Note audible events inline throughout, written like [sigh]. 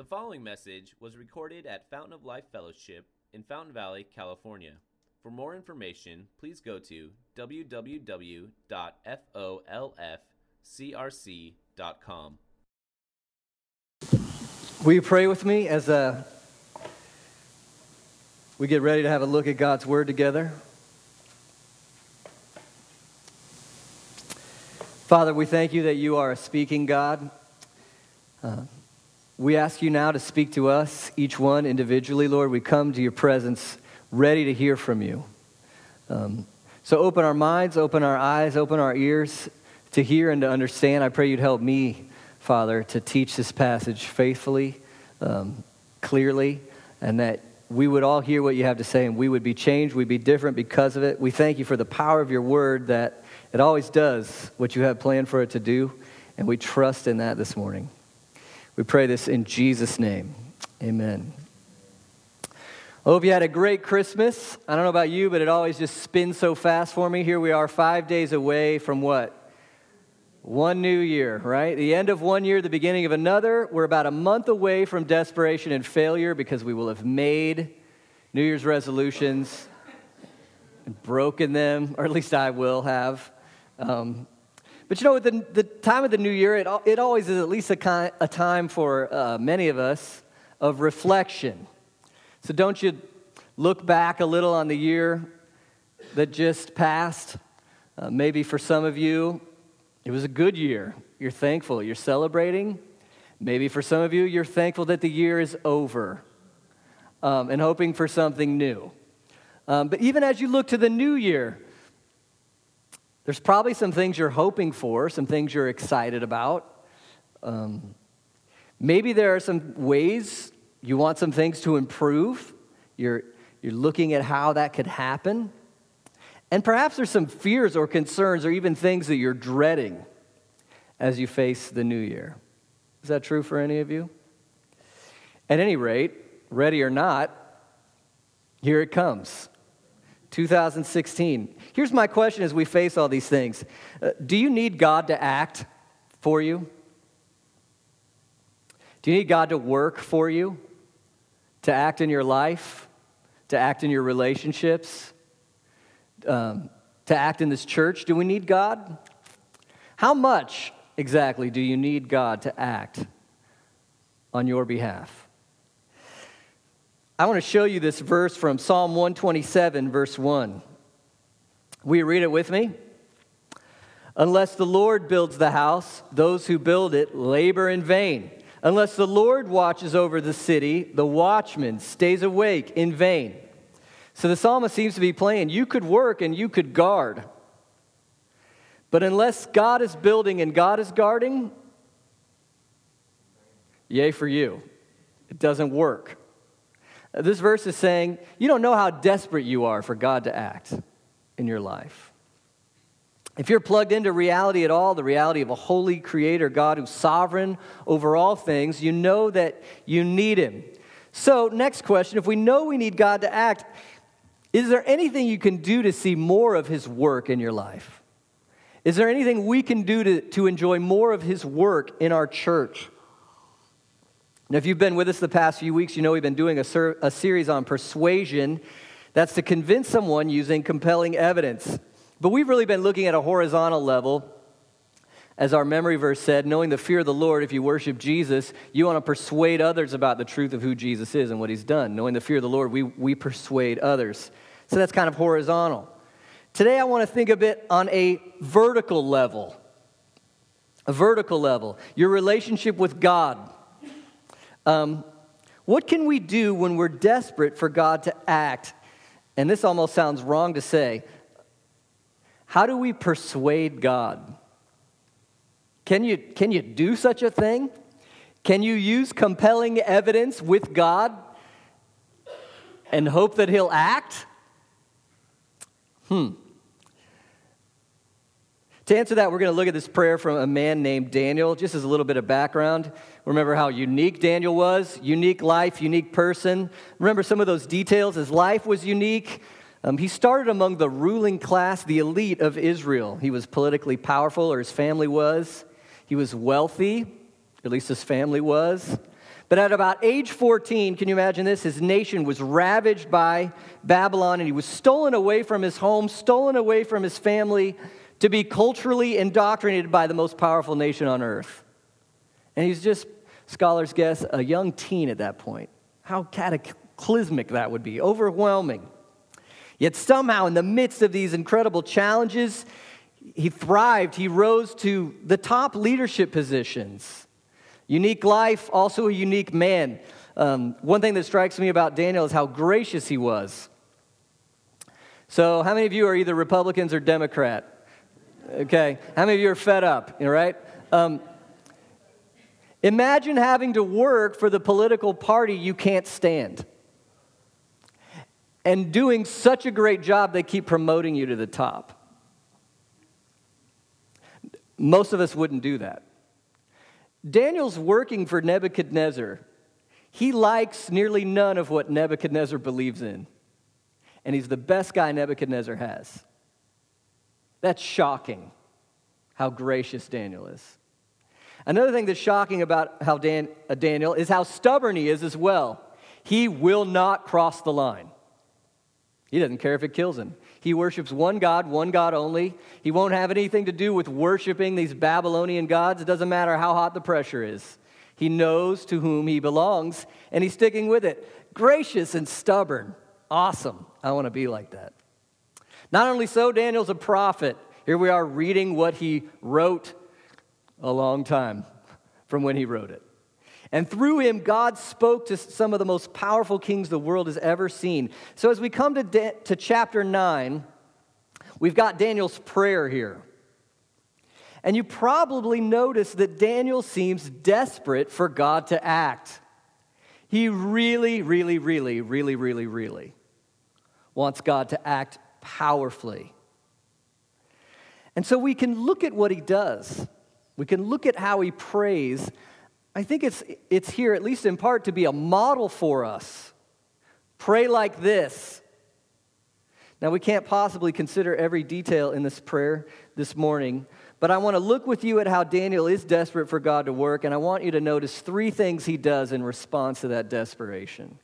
The following message was recorded at Fountain of Life Fellowship in Fountain Valley, California. For more information, please go to www.folfcrc.com. Will you pray with me as uh, we get ready to have a look at God's Word together? Father, we thank you that you are a speaking God. Uh, we ask you now to speak to us, each one individually, Lord. We come to your presence ready to hear from you. Um, so open our minds, open our eyes, open our ears to hear and to understand. I pray you'd help me, Father, to teach this passage faithfully, um, clearly, and that we would all hear what you have to say and we would be changed, we'd be different because of it. We thank you for the power of your word that it always does what you have planned for it to do, and we trust in that this morning. We pray this in Jesus' name. Amen. I hope you had a great Christmas. I don't know about you, but it always just spins so fast for me. Here we are, five days away from what? One new year, right? The end of one year, the beginning of another. We're about a month away from desperation and failure because we will have made New Year's resolutions and broken them, or at least I will have. Um, but you know, the, the time of the new year, it, it always is at least a, kind, a time for uh, many of us of reflection. So don't you look back a little on the year that just passed? Uh, maybe for some of you, it was a good year. You're thankful, you're celebrating. Maybe for some of you, you're thankful that the year is over um, and hoping for something new. Um, but even as you look to the new year, there's probably some things you're hoping for, some things you're excited about. Um, maybe there are some ways you want some things to improve. You're, you're looking at how that could happen. And perhaps there's some fears or concerns or even things that you're dreading as you face the new year. Is that true for any of you? At any rate, ready or not, here it comes. 2016. Here's my question as we face all these things uh, Do you need God to act for you? Do you need God to work for you? To act in your life? To act in your relationships? Um, to act in this church? Do we need God? How much exactly do you need God to act on your behalf? I want to show you this verse from Psalm 127, verse 1. Will you read it with me? Unless the Lord builds the house, those who build it labor in vain. Unless the Lord watches over the city, the watchman stays awake in vain. So the psalmist seems to be playing you could work and you could guard. But unless God is building and God is guarding, yay for you. It doesn't work. This verse is saying you don't know how desperate you are for God to act in your life. If you're plugged into reality at all, the reality of a holy creator, God who's sovereign over all things, you know that you need him. So, next question if we know we need God to act, is there anything you can do to see more of his work in your life? Is there anything we can do to, to enjoy more of his work in our church? Now, if you've been with us the past few weeks, you know we've been doing a, ser- a series on persuasion. That's to convince someone using compelling evidence. But we've really been looking at a horizontal level. As our memory verse said, knowing the fear of the Lord, if you worship Jesus, you want to persuade others about the truth of who Jesus is and what he's done. Knowing the fear of the Lord, we, we persuade others. So that's kind of horizontal. Today, I want to think a bit on a vertical level. A vertical level. Your relationship with God. Um, what can we do when we're desperate for God to act? And this almost sounds wrong to say. How do we persuade God? Can you, can you do such a thing? Can you use compelling evidence with God and hope that He'll act? Hmm. To answer that, we're going to look at this prayer from a man named Daniel, just as a little bit of background. Remember how unique Daniel was? Unique life, unique person. Remember some of those details? His life was unique. Um, he started among the ruling class, the elite of Israel. He was politically powerful, or his family was. He was wealthy, at least his family was. But at about age 14, can you imagine this? His nation was ravaged by Babylon and he was stolen away from his home, stolen away from his family to be culturally indoctrinated by the most powerful nation on earth. And he's just, scholars guess, a young teen at that point. How cataclysmic that would be, overwhelming. Yet somehow, in the midst of these incredible challenges, he thrived. He rose to the top leadership positions. Unique life, also a unique man. Um, one thing that strikes me about Daniel is how gracious he was. So, how many of you are either Republicans or Democrat? Okay. How many of you are fed up? You right? Um, imagine having to work for the political party you can't stand and doing such a great job they keep promoting you to the top. Most of us wouldn't do that. Daniel's working for Nebuchadnezzar. He likes nearly none of what Nebuchadnezzar believes in. And he's the best guy Nebuchadnezzar has. That's shocking how gracious Daniel is. Another thing that's shocking about how Dan, uh, Daniel is how stubborn he is as well. He will not cross the line. He doesn't care if it kills him. He worships one God, one God only. He won't have anything to do with worshiping these Babylonian gods. It doesn't matter how hot the pressure is. He knows to whom he belongs, and he's sticking with it. Gracious and stubborn. Awesome. I want to be like that. Not only so, Daniel's a prophet. Here we are reading what he wrote a long time from when he wrote it. And through him, God spoke to some of the most powerful kings the world has ever seen. So as we come to, da- to chapter 9, we've got Daniel's prayer here. And you probably notice that Daniel seems desperate for God to act. He really, really, really, really, really, really wants God to act powerfully. And so we can look at what he does. We can look at how he prays I think it's, it's here, at least in part, to be a model for us. Pray like this. Now, we can't possibly consider every detail in this prayer this morning, but I want to look with you at how Daniel is desperate for God to work, and I want you to notice three things he does in response to that desperation.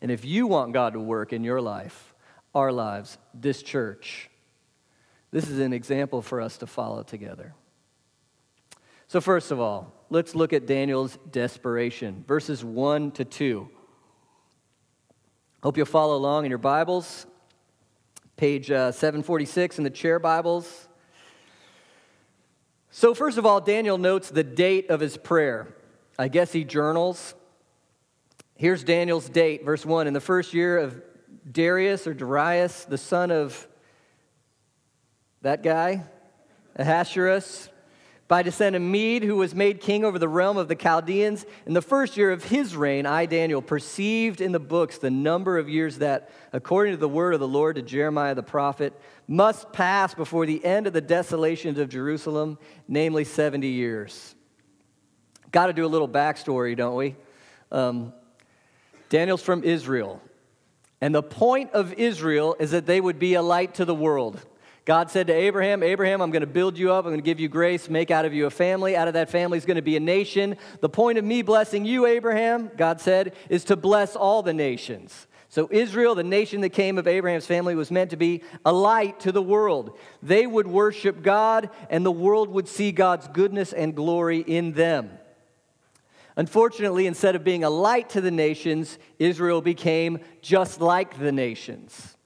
And if you want God to work in your life, our lives, this church, this is an example for us to follow together. So, first of all, let's look at Daniel's desperation, verses 1 to 2. Hope you'll follow along in your Bibles, page uh, 746 in the chair Bibles. So, first of all, Daniel notes the date of his prayer. I guess he journals. Here's Daniel's date, verse 1. In the first year of Darius or Darius, the son of that guy, Ahasuerus, by descent of Mede, who was made king over the realm of the Chaldeans. In the first year of his reign, I, Daniel, perceived in the books the number of years that, according to the word of the Lord to Jeremiah the prophet, must pass before the end of the desolations of Jerusalem, namely 70 years. Got to do a little backstory, don't we? Um, Daniel's from Israel. And the point of Israel is that they would be a light to the world. God said to Abraham, Abraham, I'm going to build you up. I'm going to give you grace, make out of you a family. Out of that family is going to be a nation. The point of me blessing you, Abraham, God said, is to bless all the nations. So, Israel, the nation that came of Abraham's family, was meant to be a light to the world. They would worship God, and the world would see God's goodness and glory in them. Unfortunately, instead of being a light to the nations, Israel became just like the nations.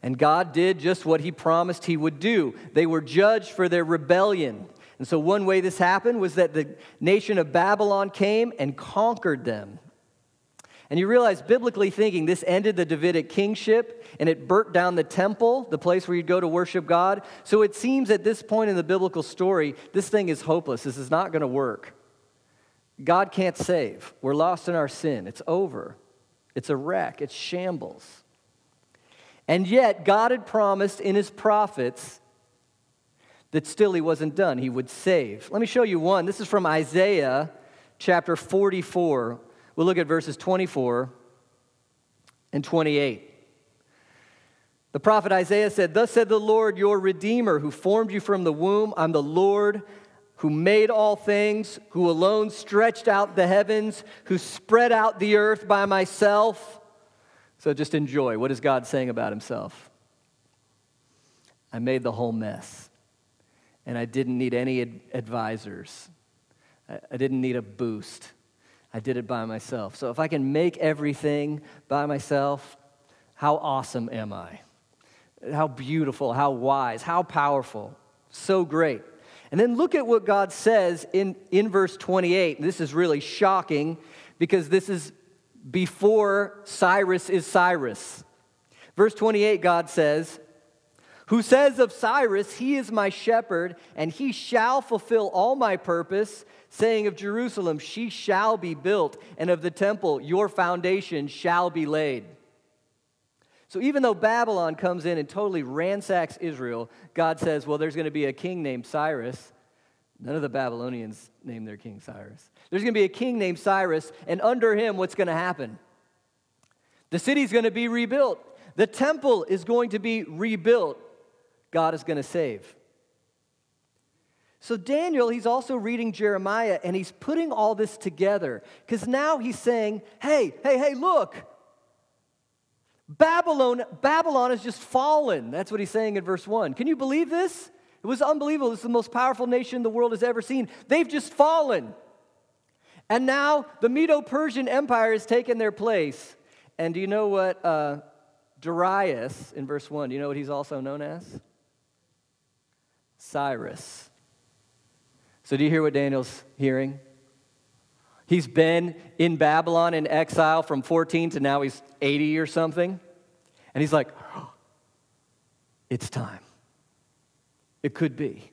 And God did just what he promised he would do. They were judged for their rebellion. And so, one way this happened was that the nation of Babylon came and conquered them. And you realize, biblically thinking, this ended the Davidic kingship and it burnt down the temple, the place where you'd go to worship God. So it seems at this point in the biblical story, this thing is hopeless. This is not going to work. God can't save. We're lost in our sin. It's over. It's a wreck. It's shambles. And yet, God had promised in his prophets that still he wasn't done. He would save. Let me show you one. This is from Isaiah chapter 44. We'll look at verses 24 and 28. The prophet Isaiah said, Thus said the Lord, your Redeemer, who formed you from the womb. I'm the Lord who made all things, who alone stretched out the heavens, who spread out the earth by myself. So just enjoy. What is God saying about himself? I made the whole mess, and I didn't need any ad- advisors. I, I didn't need a boost. I did it by myself. So if I can make everything by myself, how awesome am I? How beautiful, how wise, how powerful. So great. And then look at what God says in, in verse 28. This is really shocking because this is before Cyrus is Cyrus. Verse 28, God says, Who says of Cyrus, He is my shepherd, and he shall fulfill all my purpose, saying of Jerusalem, She shall be built, and of the temple, Your foundation shall be laid. So even though Babylon comes in and totally ransacks Israel, God says, well, there's going to be a king named Cyrus. None of the Babylonians named their king Cyrus. There's going to be a king named Cyrus, and under him, what's going to happen? The city's going to be rebuilt. The temple is going to be rebuilt. God is going to save. So, Daniel, he's also reading Jeremiah and he's putting all this together because now he's saying, hey, hey, hey, look, Babylon, Babylon has just fallen. That's what he's saying in verse 1. Can you believe this? It was unbelievable. This is the most powerful nation the world has ever seen. They've just fallen. And now the Medo Persian Empire has taken their place. And do you know what uh, Darius, in verse 1, do you know what he's also known as? Cyrus. So do you hear what Daniel's hearing? He's been in Babylon in exile from 14 to now he's 80 or something. And he's like, oh, it's time. It could be.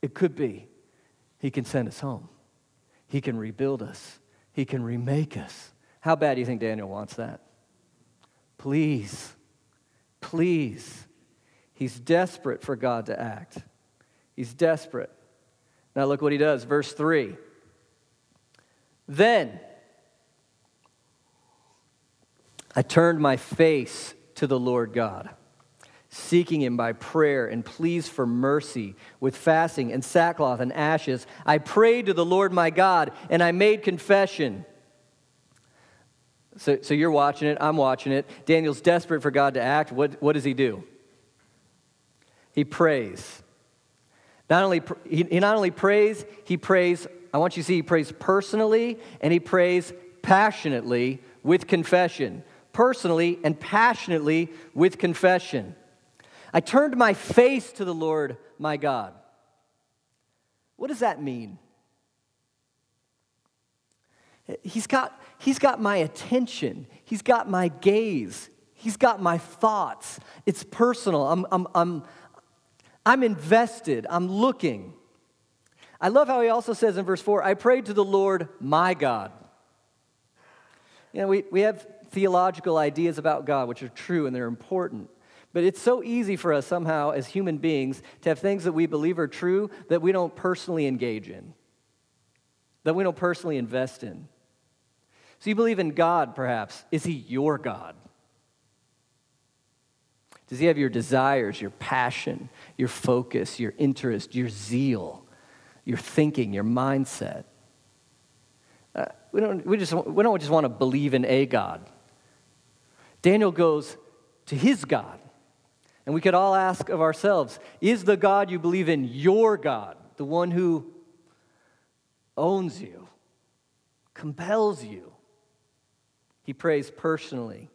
It could be. He can send us home. He can rebuild us. He can remake us. How bad do you think Daniel wants that? Please, please. He's desperate for God to act. He's desperate. Now look what he does. Verse 3. Then I turned my face to the Lord God, seeking him by prayer and pleas for mercy with fasting and sackcloth and ashes. I prayed to the Lord my God and I made confession. So, so you're watching it, I'm watching it. Daniel's desperate for God to act. What, what does he do? He prays. Not only, he, he not only prays, he prays I want you to see he prays personally and he prays passionately with confession. Personally and passionately with confession. I turned my face to the Lord my God. What does that mean? He's got, he's got my attention, he's got my gaze, he's got my thoughts. It's personal. I'm, I'm, I'm, I'm invested, I'm looking. I love how he also says in verse 4 I prayed to the Lord my God. You know, we, we have theological ideas about God, which are true and they're important. But it's so easy for us somehow as human beings to have things that we believe are true that we don't personally engage in, that we don't personally invest in. So you believe in God, perhaps. Is He your God? Does He have your desires, your passion, your focus, your interest, your zeal? Your thinking, your mindset. Uh, we, don't, we, just, we don't just want to believe in a God. Daniel goes to his God. And we could all ask of ourselves Is the God you believe in your God, the one who owns you, compels you? He prays personally.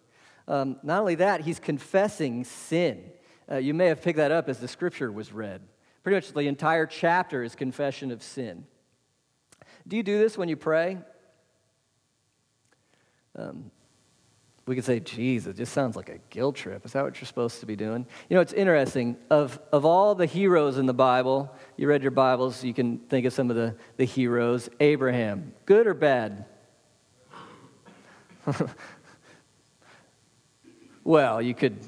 Um, not only that, he's confessing sin. Uh, you may have picked that up as the scripture was read. Pretty much the entire chapter is confession of sin. Do you do this when you pray? Um, we could say, geez, it just sounds like a guilt trip. Is that what you're supposed to be doing? You know, it's interesting. Of, of all the heroes in the Bible, you read your Bibles, you can think of some of the, the heroes. Abraham, good or bad? [laughs] well, you could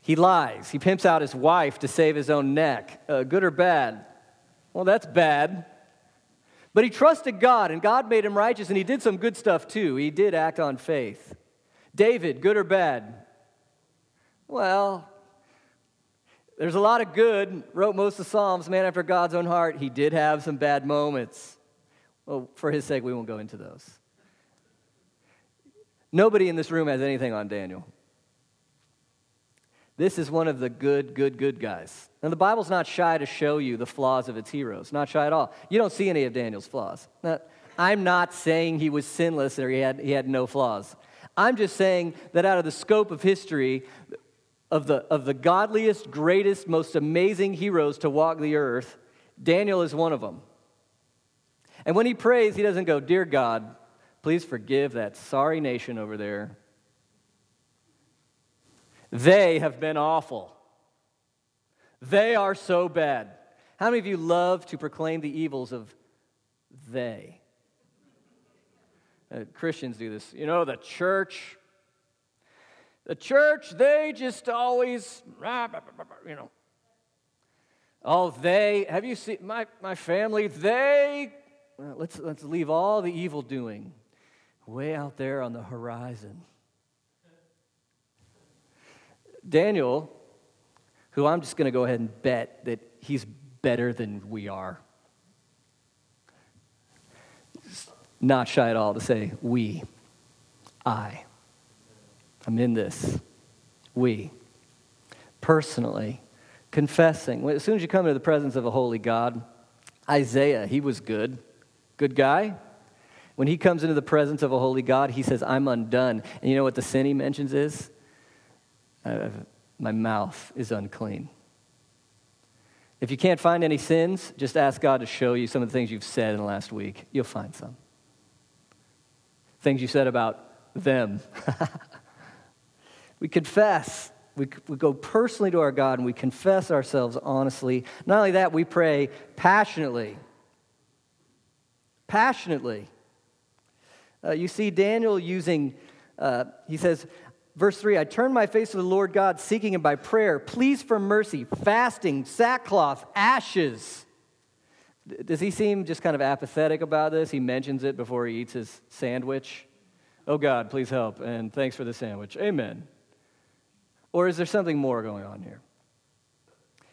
he lies. He pimps out his wife to save his own neck. Uh, good or bad? Well, that's bad. But he trusted God, and God made him righteous, and he did some good stuff too. He did act on faith. David, good or bad? Well, there's a lot of good, wrote most of the Psalms, man after God's own heart. He did have some bad moments. Well, for his sake, we won't go into those. Nobody in this room has anything on Daniel. This is one of the good, good, good guys. Now, the Bible's not shy to show you the flaws of its heroes, not shy at all. You don't see any of Daniel's flaws. Now, I'm not saying he was sinless or he had, he had no flaws. I'm just saying that out of the scope of history, of the, of the godliest, greatest, most amazing heroes to walk the earth, Daniel is one of them. And when he prays, he doesn't go, Dear God, please forgive that sorry nation over there. They have been awful. They are so bad. How many of you love to proclaim the evils of they? Uh, Christians do this. You know, the church, the church, they just always, you know. Oh, they, have you seen my, my family? They, let's, let's leave all the evil doing way out there on the horizon. Daniel, who I'm just going to go ahead and bet that he's better than we are. Not shy at all to say, we, I. I'm in this. We. Personally, confessing. As soon as you come into the presence of a holy God, Isaiah, he was good. Good guy. When he comes into the presence of a holy God, he says, I'm undone. And you know what the sin he mentions is? Uh, my mouth is unclean. If you can't find any sins, just ask God to show you some of the things you've said in the last week. You'll find some. Things you said about them. [laughs] we confess. We, we go personally to our God and we confess ourselves honestly. Not only that, we pray passionately. Passionately. Uh, you see Daniel using, uh, he says, Verse 3 I turned my face to the Lord God, seeking him by prayer, pleas for mercy, fasting, sackcloth, ashes. Does he seem just kind of apathetic about this? He mentions it before he eats his sandwich. Oh God, please help, and thanks for the sandwich. Amen. Or is there something more going on here?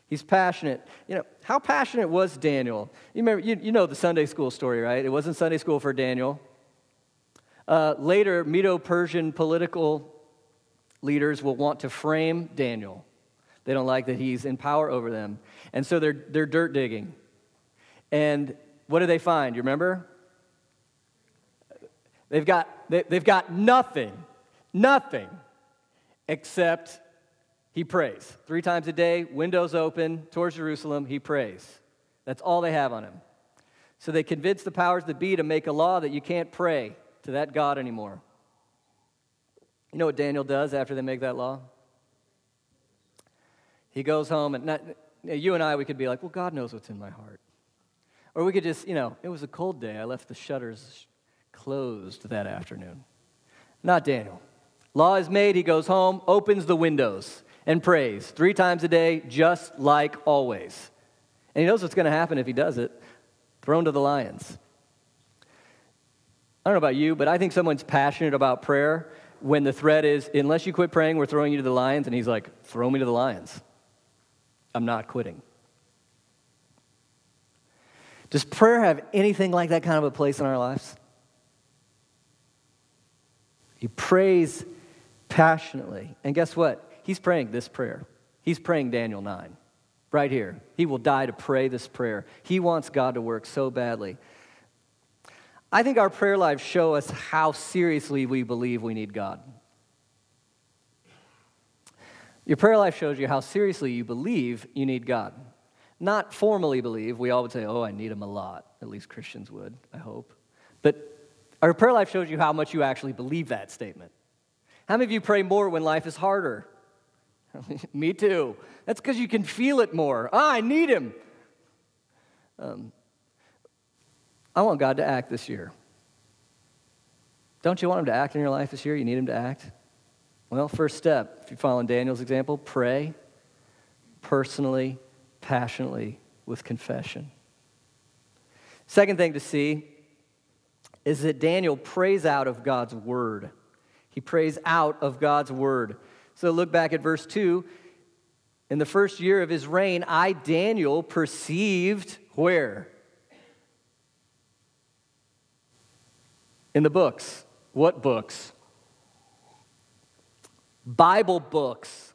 He's passionate. You know, how passionate was Daniel? You, remember, you, you know the Sunday school story, right? It wasn't Sunday school for Daniel. Uh, later, Medo Persian political leaders will want to frame Daniel. They don't like that he's in power over them. And so they're, they're dirt digging. And what do they find? You remember? They've got, they, they've got nothing, nothing except he prays. Three times a day, windows open towards Jerusalem, he prays. That's all they have on him. So they convince the powers that be to make a law that you can't pray to that God anymore. You know what Daniel does after they make that law? He goes home, and not, you and I, we could be like, well, God knows what's in my heart. Or we could just, you know, it was a cold day. I left the shutters closed that afternoon. Not Daniel. Law is made. He goes home, opens the windows, and prays three times a day, just like always. And he knows what's going to happen if he does it thrown to the lions. I don't know about you, but I think someone's passionate about prayer when the threat is, unless you quit praying, we're throwing you to the lions. And he's like, throw me to the lions. I'm not quitting. Does prayer have anything like that kind of a place in our lives? He prays passionately. And guess what? He's praying this prayer. He's praying Daniel 9, right here. He will die to pray this prayer. He wants God to work so badly. I think our prayer lives show us how seriously we believe we need God. Your prayer life shows you how seriously you believe you need God. Not formally believe. We all would say, oh, I need Him a lot. At least Christians would, I hope. But our prayer life shows you how much you actually believe that statement. How many of you pray more when life is harder? [laughs] Me too. That's because you can feel it more. Ah, I need Him. Um, I want God to act this year. Don't you want Him to act in your life this year? You need Him to act? Well, first step, if you're following Daniel's example, pray personally, passionately, with confession. Second thing to see is that Daniel prays out of God's word. He prays out of God's word. So look back at verse 2. In the first year of his reign, I, Daniel, perceived where? In the books. What books? Bible books.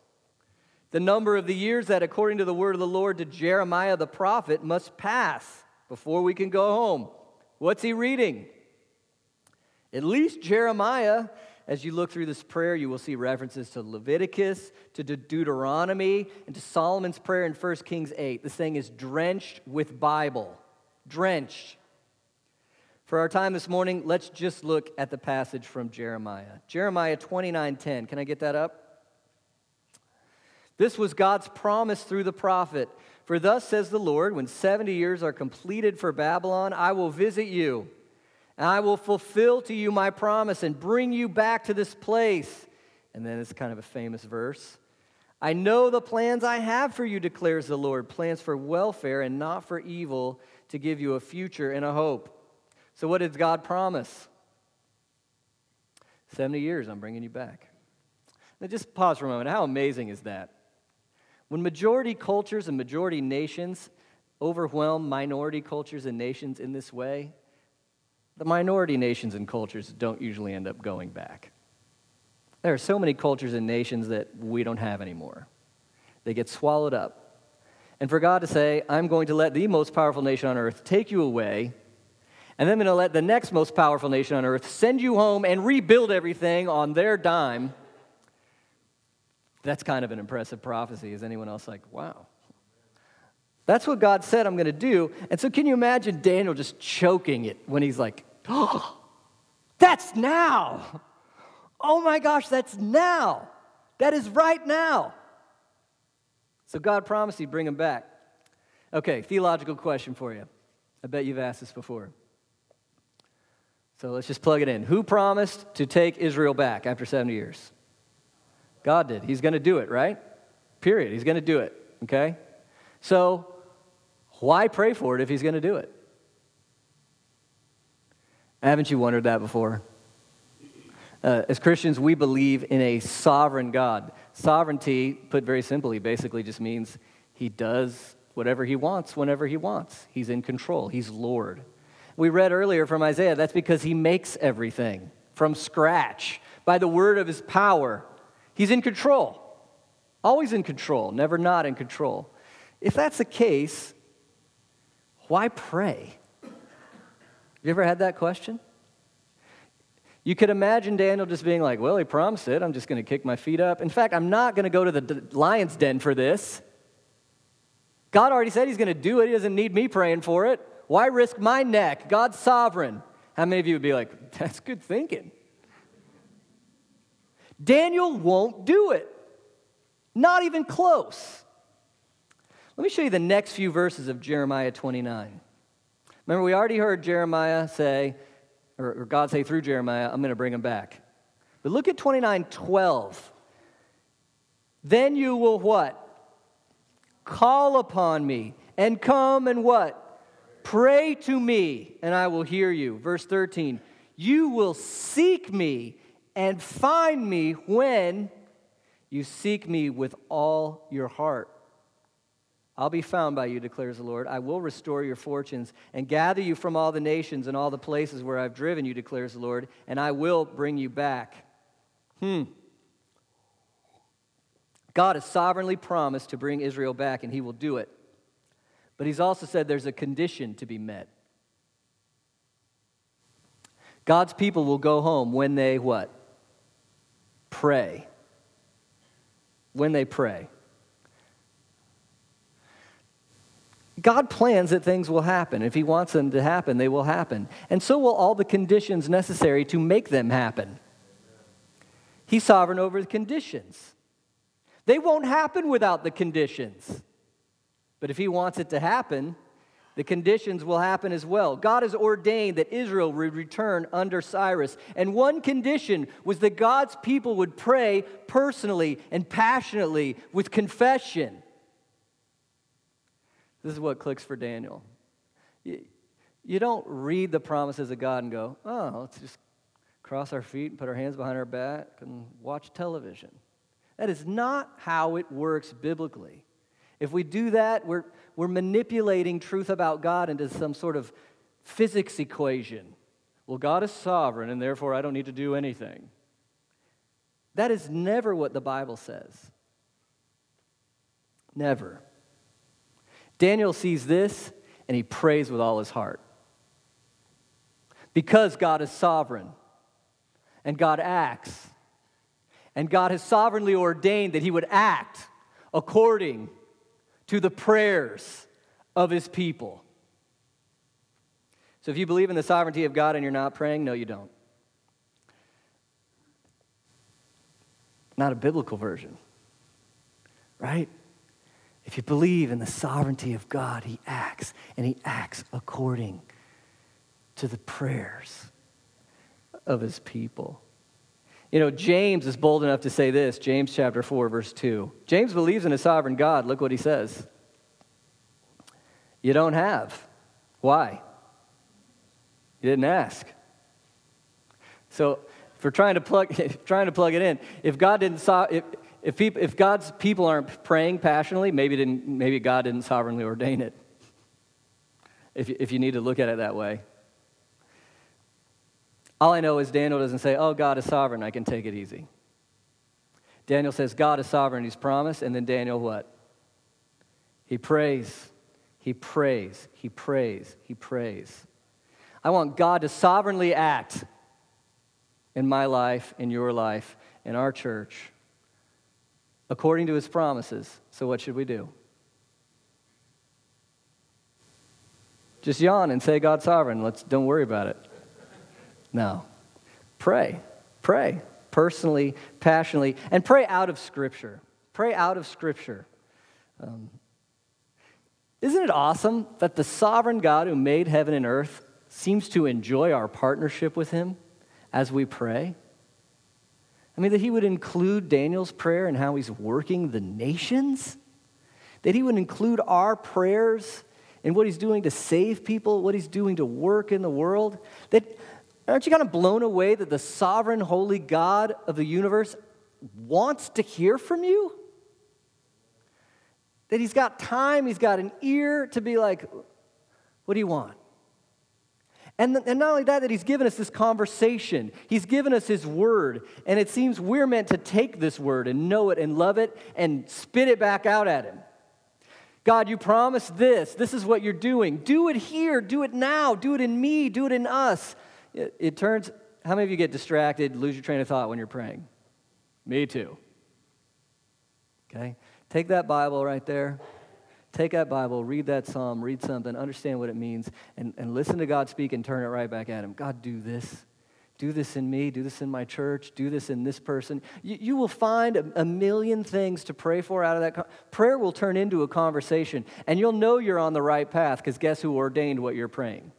The number of the years that, according to the word of the Lord to Jeremiah the prophet, must pass before we can go home. What's he reading? At least Jeremiah, as you look through this prayer, you will see references to Leviticus, to Deuteronomy, and to Solomon's prayer in 1 Kings 8. This thing is drenched with Bible. Drenched. For our time this morning, let's just look at the passage from Jeremiah. Jeremiah 29:10. Can I get that up? This was God's promise through the prophet. For thus says the Lord, when 70 years are completed for Babylon, I will visit you, and I will fulfill to you my promise and bring you back to this place. And then it's kind of a famous verse. I know the plans I have for you, declares the Lord plans for welfare and not for evil, to give you a future and a hope. So, what did God promise? 70 years, I'm bringing you back. Now, just pause for a moment. How amazing is that? When majority cultures and majority nations overwhelm minority cultures and nations in this way, the minority nations and cultures don't usually end up going back. There are so many cultures and nations that we don't have anymore. They get swallowed up. And for God to say, I'm going to let the most powerful nation on earth take you away and then I'm going to let the next most powerful nation on earth send you home and rebuild everything on their dime. That's kind of an impressive prophecy. Is anyone else like, wow? That's what God said I'm going to do. And so, can you imagine Daniel just choking it when he's like, oh, that's now. Oh my gosh, that's now. That is right now. So, God promised he'd bring him back. Okay, theological question for you. I bet you've asked this before. So let's just plug it in. Who promised to take Israel back after 70 years? God did. He's going to do it, right? Period. He's going to do it, okay? So why pray for it if he's going to do it? Haven't you wondered that before? Uh, as Christians, we believe in a sovereign God. Sovereignty, put very simply, basically just means he does whatever he wants whenever he wants. He's in control, he's Lord. We read earlier from Isaiah, that's because he makes everything from scratch by the word of his power. He's in control, always in control, never not in control. If that's the case, why pray? You ever had that question? You could imagine Daniel just being like, Well, he promised it. I'm just going to kick my feet up. In fact, I'm not going to go to the lion's den for this. God already said he's going to do it. He doesn't need me praying for it. Why risk my neck? God's sovereign. How many of you would be like, [laughs] that's good thinking? Daniel won't do it. Not even close. Let me show you the next few verses of Jeremiah 29. Remember, we already heard Jeremiah say, or, God say through Jeremiah, I'm going to bring him back. But look at 29 12. Then you will what? Call upon me and come and what? Pray to me, and I will hear you. Verse 13, you will seek me and find me when you seek me with all your heart. I'll be found by you, declares the Lord. I will restore your fortunes and gather you from all the nations and all the places where I've driven you, declares the Lord, and I will bring you back. Hmm. God has sovereignly promised to bring Israel back, and he will do it. But he's also said there's a condition to be met. God's people will go home when they what? Pray. When they pray. God plans that things will happen. If He wants them to happen, they will happen. And so will all the conditions necessary to make them happen. He's sovereign over the conditions. They won't happen without the conditions. But if he wants it to happen, the conditions will happen as well. God has ordained that Israel would return under Cyrus. And one condition was that God's people would pray personally and passionately with confession. This is what clicks for Daniel. You, don't read the promises of God and go, oh, let's just cross our feet and put our hands behind our back and watch television. That is not how it works biblically. If we do that, we're, we're manipulating truth about God into some sort of physics equation. Well, God is sovereign, and therefore I don't need to do anything. That is never what the Bible says. Never. Daniel sees this and he prays with all his heart. Because God is sovereign and God acts, and God has sovereignly ordained that he would act according to the prayers of his people. So if you believe in the sovereignty of God and you're not praying, no, you don't. Not a biblical version, right? If you believe in the sovereignty of God, He acts, and He acts according to the prayers of His people. You know, James is bold enough to say this James chapter 4, verse 2. James believes in a sovereign God. Look what he says. You don't have. Why? You didn't ask. So, if we're trying to plug, [laughs] trying to plug it in, if God didn't, if, if, if God's people aren't praying passionately, maybe, didn't, maybe God didn't sovereignly ordain it. If if you need to look at it that way. All I know is Daniel doesn't say, oh, God is sovereign, I can take it easy. Daniel says, God is sovereign, he's promised, and then Daniel what? He prays, he prays, he prays, he prays. I want God to sovereignly act in my life, in your life, in our church, according to his promises. So, what should we do? Just yawn and say God's sovereign. Let's don't worry about it. No. Pray. Pray personally, passionately, and pray out of Scripture. Pray out of Scripture. Um, isn't it awesome that the sovereign God who made heaven and earth seems to enjoy our partnership with him as we pray? I mean, that he would include Daniel's prayer and how he's working the nations? That he would include our prayers in what he's doing to save people, what he's doing to work in the world? That aren't you kind of blown away that the sovereign, holy God of the universe wants to hear from you? That he's got time, he's got an ear to be like, what do you want? And, and not only that, that he's given us this conversation, he's given us his word. And it seems we're meant to take this word and know it and love it and spit it back out at him. God, you promised this. This is what you're doing. Do it here. Do it now. Do it in me. Do it in us. It, it turns, how many of you get distracted, lose your train of thought when you're praying? Me too. Okay? Take that Bible right there. Take that Bible, read that psalm, read something, understand what it means, and, and listen to God speak and turn it right back at Him. God, do this. Do this in me. Do this in my church. Do this in this person. You, you will find a, a, million things to pray for out of that. prayer will turn into a conversation, and you'll know you're on the right path because guess who ordained what you're praying?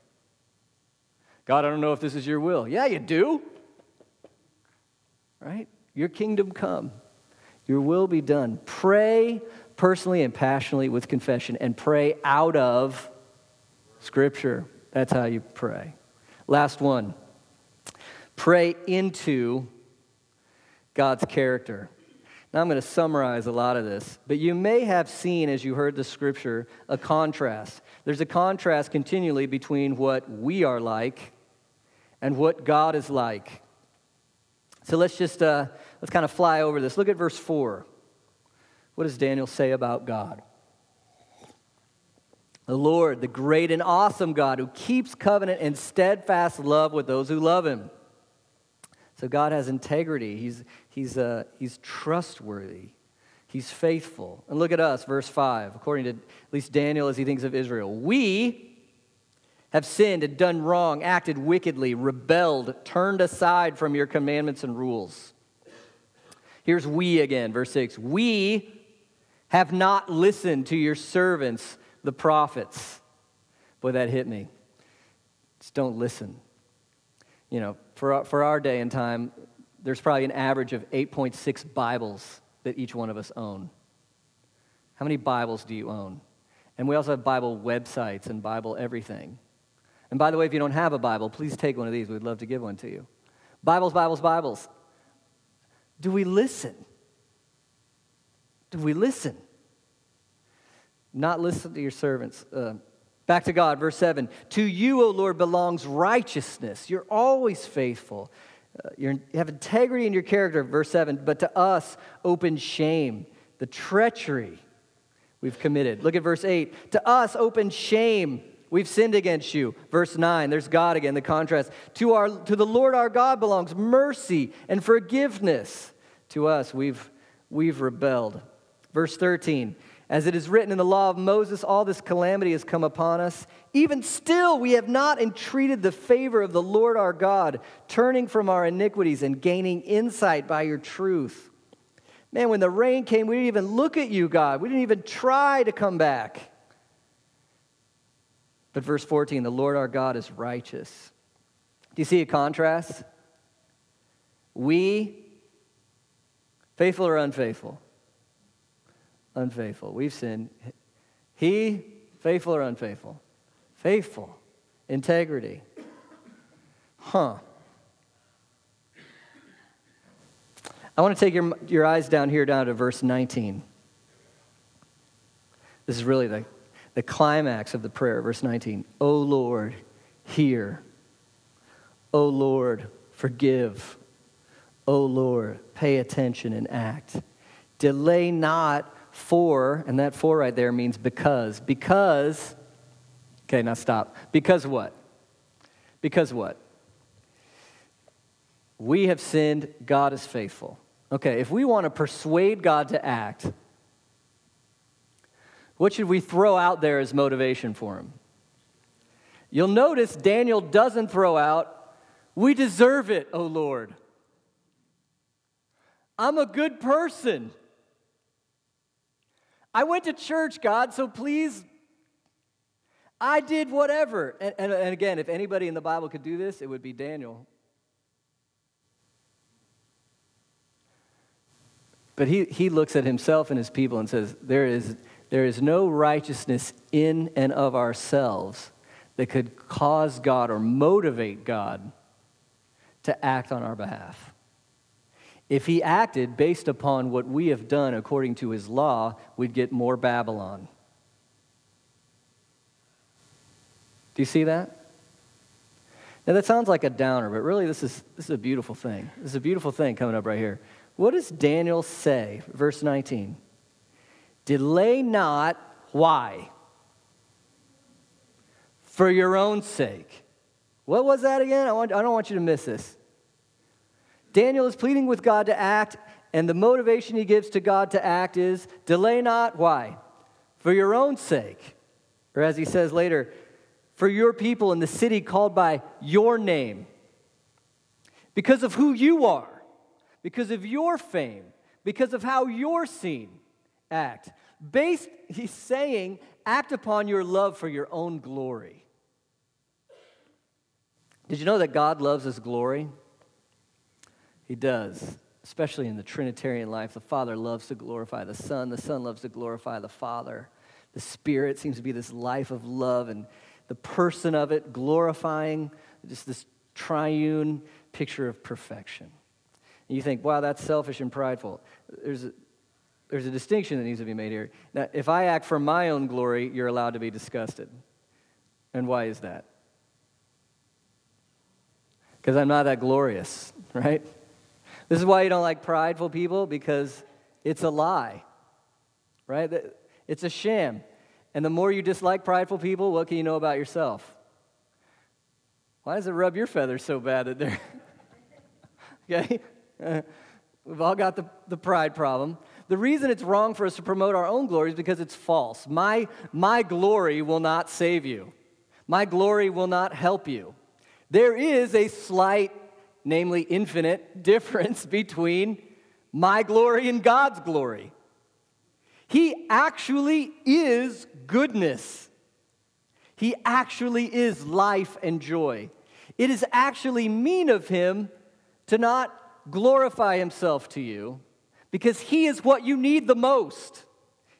God, I don't know if this is your will. Yeah, you do. Right? Your kingdom come. Your will be done. Pray personally and passionately with confession and pray out of Scripture. That's how you pray. Last one pray into God's character. Now, I'm going to summarize a lot of this, but you may have seen as you heard the scripture a contrast. There's a contrast continually between what we are like and what God is like. So let's just uh, let's kind of fly over this. Look at verse 4. What does Daniel say about God? The Lord, the great and awesome God who keeps covenant and steadfast love with those who love him. So God has integrity. He's, he's, uh, he's trustworthy. He's faithful. And look at us, verse 5, according to at least Daniel as he thinks of Israel. We have sinned and done wrong, acted wickedly, rebelled, turned aside from your commandments and rules. Here's we again, verse 6. We have not listened to your servants, the prophets. Boy, that hit me. Just don't listen. You know, for our, for our day and time, there's probably an average of 8.6 Bibles that each one of us own. How many Bibles do you own? And we also have Bible websites and Bible everything. And by the way, if you don't have a Bible, please take one of these. We'd love to give one to you. Bibles, Bibles, Bibles. Do we listen? Do we listen? Not listen to your servants. Uh, back to God, verse 7. To you, O Lord, belongs righteousness. You're always faithful. Uh, you have integrity in your character, verse 7. But to us, open shame, the treachery we've committed. Look at verse 8. To us, open shame. We've sinned against you. Verse 9, there's God again, the contrast. To, our, to the Lord our God belongs mercy and forgiveness. To us, we've, we've rebelled. Verse 13, as it is written in the law of Moses, all this calamity has come upon us. Even still, we have not entreated the favor of the Lord our God, turning from our iniquities and gaining insight by your truth. Man, when the rain came, we didn't even look at you, God. We didn't even try to come back. But verse 14, the Lord our God is righteous. Do you see a contrast? We, faithful or unfaithful? Unfaithful. We've sinned. He, faithful or unfaithful? Faithful. Integrity. Huh. I want to take your, your eyes down here, down to verse 19. This is really the, the climax of the prayer, verse 19. O Lord, hear. O Lord, forgive. O Lord, pay attention and act. Delay not for, and that for right there means because. Because, okay, now stop. Because what? Because what? We have sinned, God is faithful. Okay, if we want to persuade God to act, what should we throw out there as motivation for him? You'll notice Daniel doesn't throw out, We deserve it, O Lord. I'm a good person. I went to church, God, so please, I did whatever. And, and, and again, if anybody in the Bible could do this, it would be Daniel. But he, he looks at himself and his people and says, there is, there is no righteousness in and of ourselves that could cause God or motivate God to act on our behalf. If he acted based upon what we have done according to his law, we'd get more Babylon. Do you see that? Now, that sounds like a downer, but really, this is, this is a beautiful thing. This is a beautiful thing coming up right here. What does Daniel say? Verse 19. Delay not, why? For your own sake. What was that again? I, want, I don't want you to miss this. Daniel is pleading with God to act, and the motivation he gives to God to act is delay not, why? For your own sake. Or as he says later, for your people in the city called by your name. Because of who you are because of your fame, because of how you're seen, act. Based, he's saying, act upon your love for your own glory. Did you know that God loves his glory? He does, especially in the Trinitarian life. The Father loves to glorify the Son, the Son loves to glorify the Father. The Spirit seems to be this life of love, and the person of it glorifying just this triune picture of perfection. And you think, wow, that's selfish and prideful. There's a, there's a distinction that needs to be made here. Now, if I act for my own glory, you're allowed to be disgusted. And why is that? Because I'm not that glorious, [laughs] right? This is why you don't like prideful people, because it's a lie, right? It's a sham. And the more you dislike prideful people, what can you know about yourself? Why does it rub your feathers so bad that they're. [laughs] okay? [laughs] We've all got the, the pride problem. The reason it's wrong for us to promote our own glory is because it's false. My, my glory will not save you, my glory will not help you. There is a slight, namely infinite, [laughs] difference between my glory and God's glory. He actually is goodness. He actually is life and joy. It is actually mean of him to not glorify himself to you because he is what you need the most.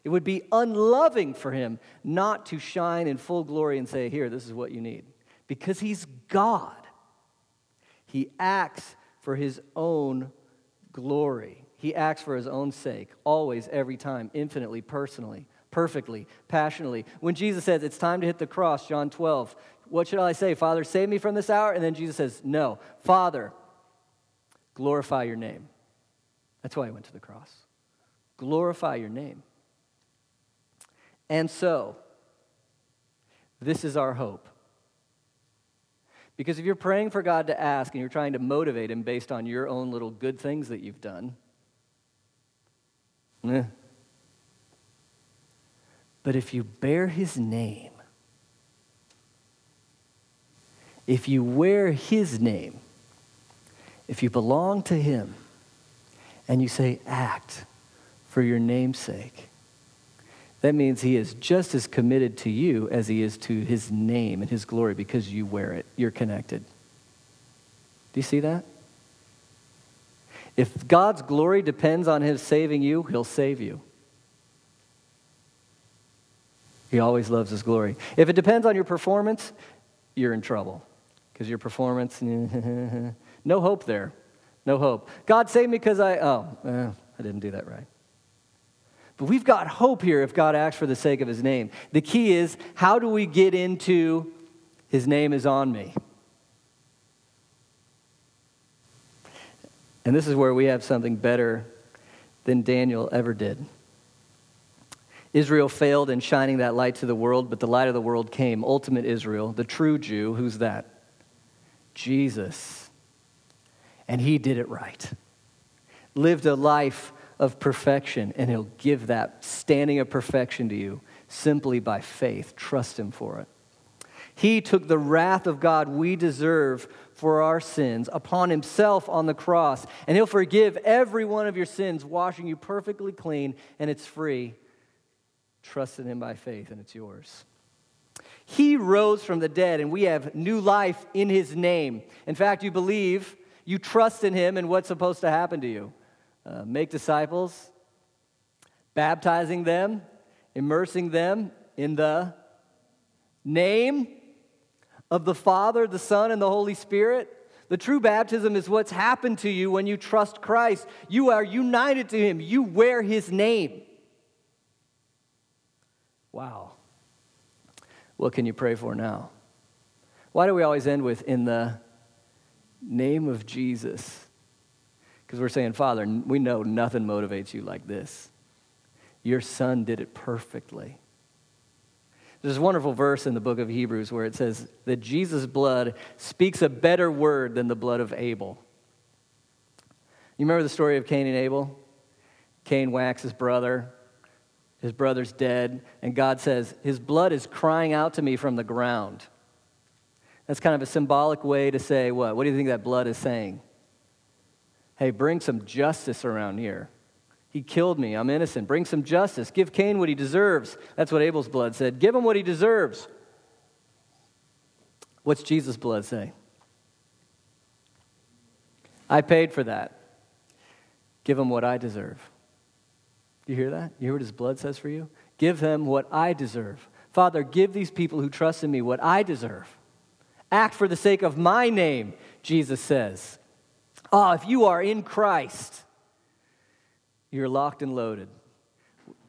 It would be unloving for him not to shine in full glory and say, Here, this is what you need. Because he's God. He acts for his own glory. He acts for his own sake, always, every time, infinitely, personally, perfectly, passionately. When Jesus says it's time to hit the cross, John 12, what should I say? Father, save me from this hour? And then Jesus says, No. Father, glorify your name. That's why he went to the cross. Glorify your name. And so, this is our hope. Because if you're praying for God to ask and you're trying to motivate Him based on your own little good things that you've done, eh. But if you bear His name, if you wear His name, if you belong to Him, and you say, act for your name's sake, that means he is just as committed to you as he is to his name and his glory because you wear it. You're connected. Do you see that? If God's glory depends on his saving you, he'll save you. He always loves his glory. If it depends on your performance, you're in trouble because your performance, [laughs] no hope there. No hope. God saved me because I, oh, eh, I didn't do that right. But we've got hope here if God acts for the sake of his name. The key is how do we get into his name is on me? And this is where we have something better than Daniel ever did. Israel failed in shining that light to the world, but the light of the world came. Ultimate Israel, the true Jew, who's that? Jesus. And he did it right. Lived a life of perfection, and He'll give that standing of perfection to you simply by faith. Trust Him for it. He took the wrath of God we deserve for our sins upon Himself on the cross, and He'll forgive every one of your sins, washing you perfectly clean, and it's free. Trust in Him by faith, and it's yours. He rose from the dead, and we have new life in His name. In fact, you believe, you trust in Him, and what's supposed to happen to you? Uh, make disciples, baptizing them, immersing them in the name of the Father, the Son, and the Holy Spirit. The true baptism is what's happened to you when you trust Christ. You are united to Him, you wear His name. Wow. What can you pray for now? Why do we always end with, in the name of Jesus? Because we're saying, Father, we know nothing motivates you like this. Your son did it perfectly. There's a wonderful verse in the book of Hebrews where it says that Jesus' blood speaks a better word than the blood of Abel. You remember the story of Cain and Abel? Cain whacks his brother. His brother's dead. And God says, His blood is crying out to me from the ground. That's kind of a symbolic way to say what? What do you think that blood is saying? Hey, bring some justice around here. He killed me. I'm innocent. Bring some justice. Give Cain what he deserves. That's what Abel's blood said. Give him what he deserves. What's Jesus' blood say? I paid for that. Give him what I deserve. You hear that? You hear what his blood says for you? Give him what I deserve. Father, give these people who trust in me what I deserve. Act for the sake of my name, Jesus says. Ah, if you are in Christ, you're locked and loaded.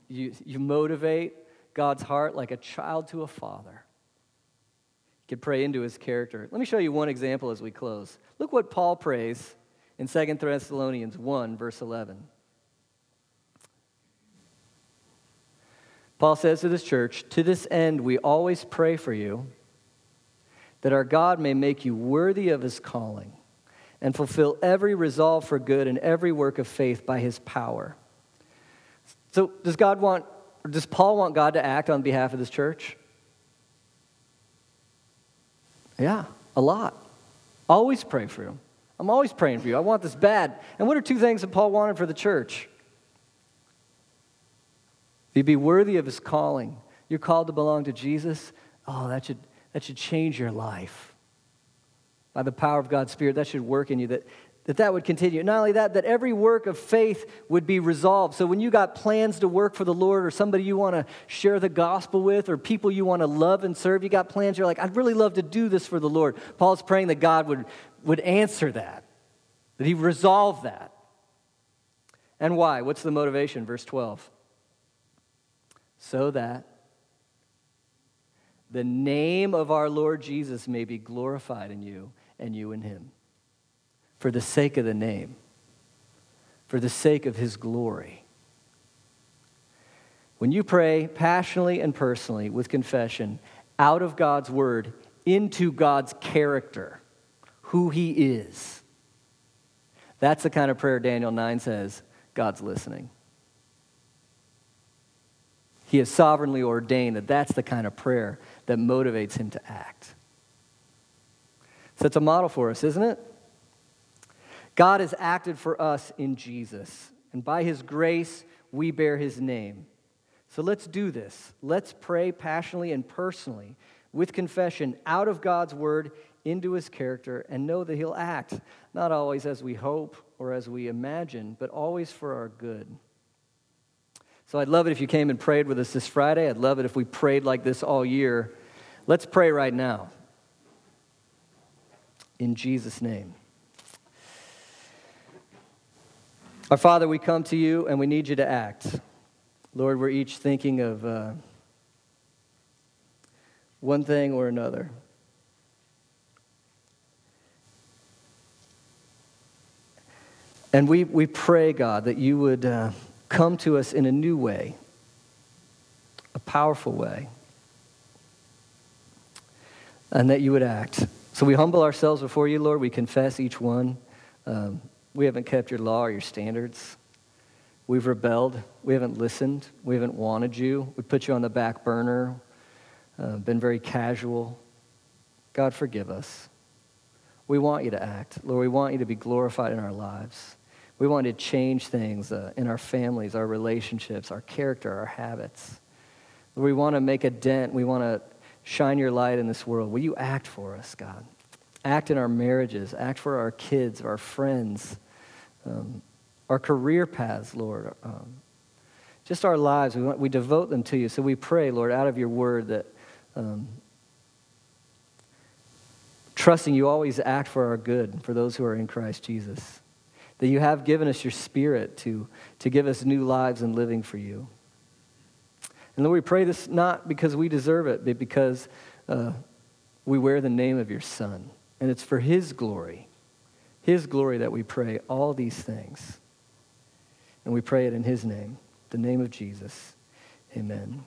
You, you motivate God's heart like a child to a father. You can pray into his character. Let me show you one example as we close. Look what Paul prays in 2 Thessalonians 1, verse 11. Paul says to this church, To this end, we always pray for you, that our God may make you worthy of his calling and fulfill every resolve for good and every work of faith by his power. So, does God want, does Paul want God to act on behalf of this church? Yeah, a lot. Always pray for him. I'm always praying for you. I want this bad. And what are two things that Paul wanted for the church? You'd be worthy of his calling. You're called to belong to Jesus. Oh, that should, that should change your life by the power of God's Spirit, that should work in you, that, that that would continue. Not only that, that every work of faith would be resolved. So when you got plans to work for the Lord or somebody you want to share the gospel with or people you want to love and serve, you got plans, you're like, I'd really love to do this for the Lord. Paul's praying that God would, would answer that, that he resolve that. And why? What's the motivation? Verse 12. So that the name of our Lord Jesus may be glorified in you and you in him. For the sake of the name, for the sake of his glory. When you pray passionately and personally with confession out of God's word into God's character, who he is, that's the kind of prayer Daniel 9 says God's listening. He has sovereignly ordained that that's the kind of prayer that motivates him to act. So it's a model for us, isn't it? God has acted for us in Jesus, and by his grace, we bear his name. So let's do this. Let's pray passionately and personally with confession out of God's word into his character and know that he'll act, not always as we hope or as we imagine, but always for our good. So I'd love it if you came and prayed with us this Friday. I'd love it if we prayed like this all year. Let's pray right now. In Jesus' name. Our Father, we come to you and we need you to act. Lord, we're each thinking of uh, one thing or another. And we, we pray, God, that you would uh, come to us in a new way, a powerful way, and that you would act. So we humble ourselves before you, Lord. We confess each one. Um, we haven't kept your law or your standards. We've rebelled. We haven't listened. We haven't wanted you. We put you on the back burner, uh, been very casual. God, forgive us. We want you to act. Lord, we want you to be glorified in our lives. We want to change things uh, in our families, our relationships, our character, our habits. We want to make a dent. We want to shine your light in this world. Will you act for us, God? Act in our marriages, act for our kids, our friends, um, our career paths, Lord. Um, just our lives, we, want, we devote them to you. So we pray, Lord, out of your word that um, trusting you always act for our good, for those who are in Christ Jesus that you have given us your spirit to, to give us new lives and living for you. And Lord, we pray this not because we deserve it, but because uh, we wear the name of your Son. And it's for his glory, his glory that we pray all these things. And we pray it in his name, the name of Jesus. Amen.